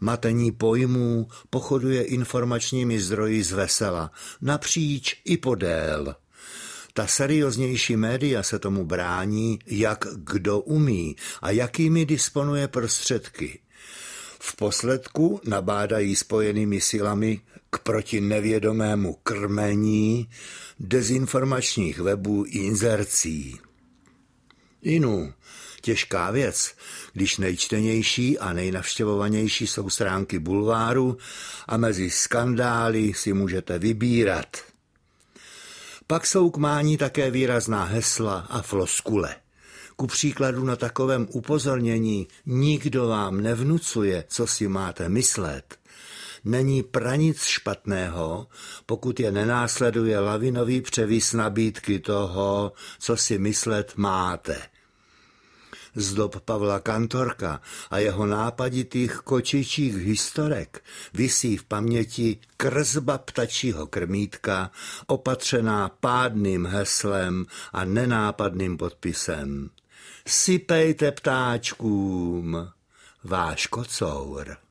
Matení pojmů pochoduje informačními zdroji z vesela, napříč i podél. Ta serióznější média se tomu brání, jak kdo umí a jakými disponuje prostředky. V posledku nabádají spojenými silami k proti nevědomému krmení dezinformačních webů inzercí. Inu, těžká věc, když nejčtenější a nejnavštěvovanější jsou stránky bulváru a mezi skandály si můžete vybírat. Pak jsou k mání také výrazná hesla a floskule. Ku příkladu na takovém upozornění nikdo vám nevnucuje, co si máte myslet. Není pranic špatného, pokud je nenásleduje lavinový převis nabídky toho, co si myslet máte z dob Pavla Kantorka a jeho nápaditých kočičích historek visí v paměti krzba ptačího krmítka, opatřená pádným heslem a nenápadným podpisem. Sypejte ptáčkům, váš kocour.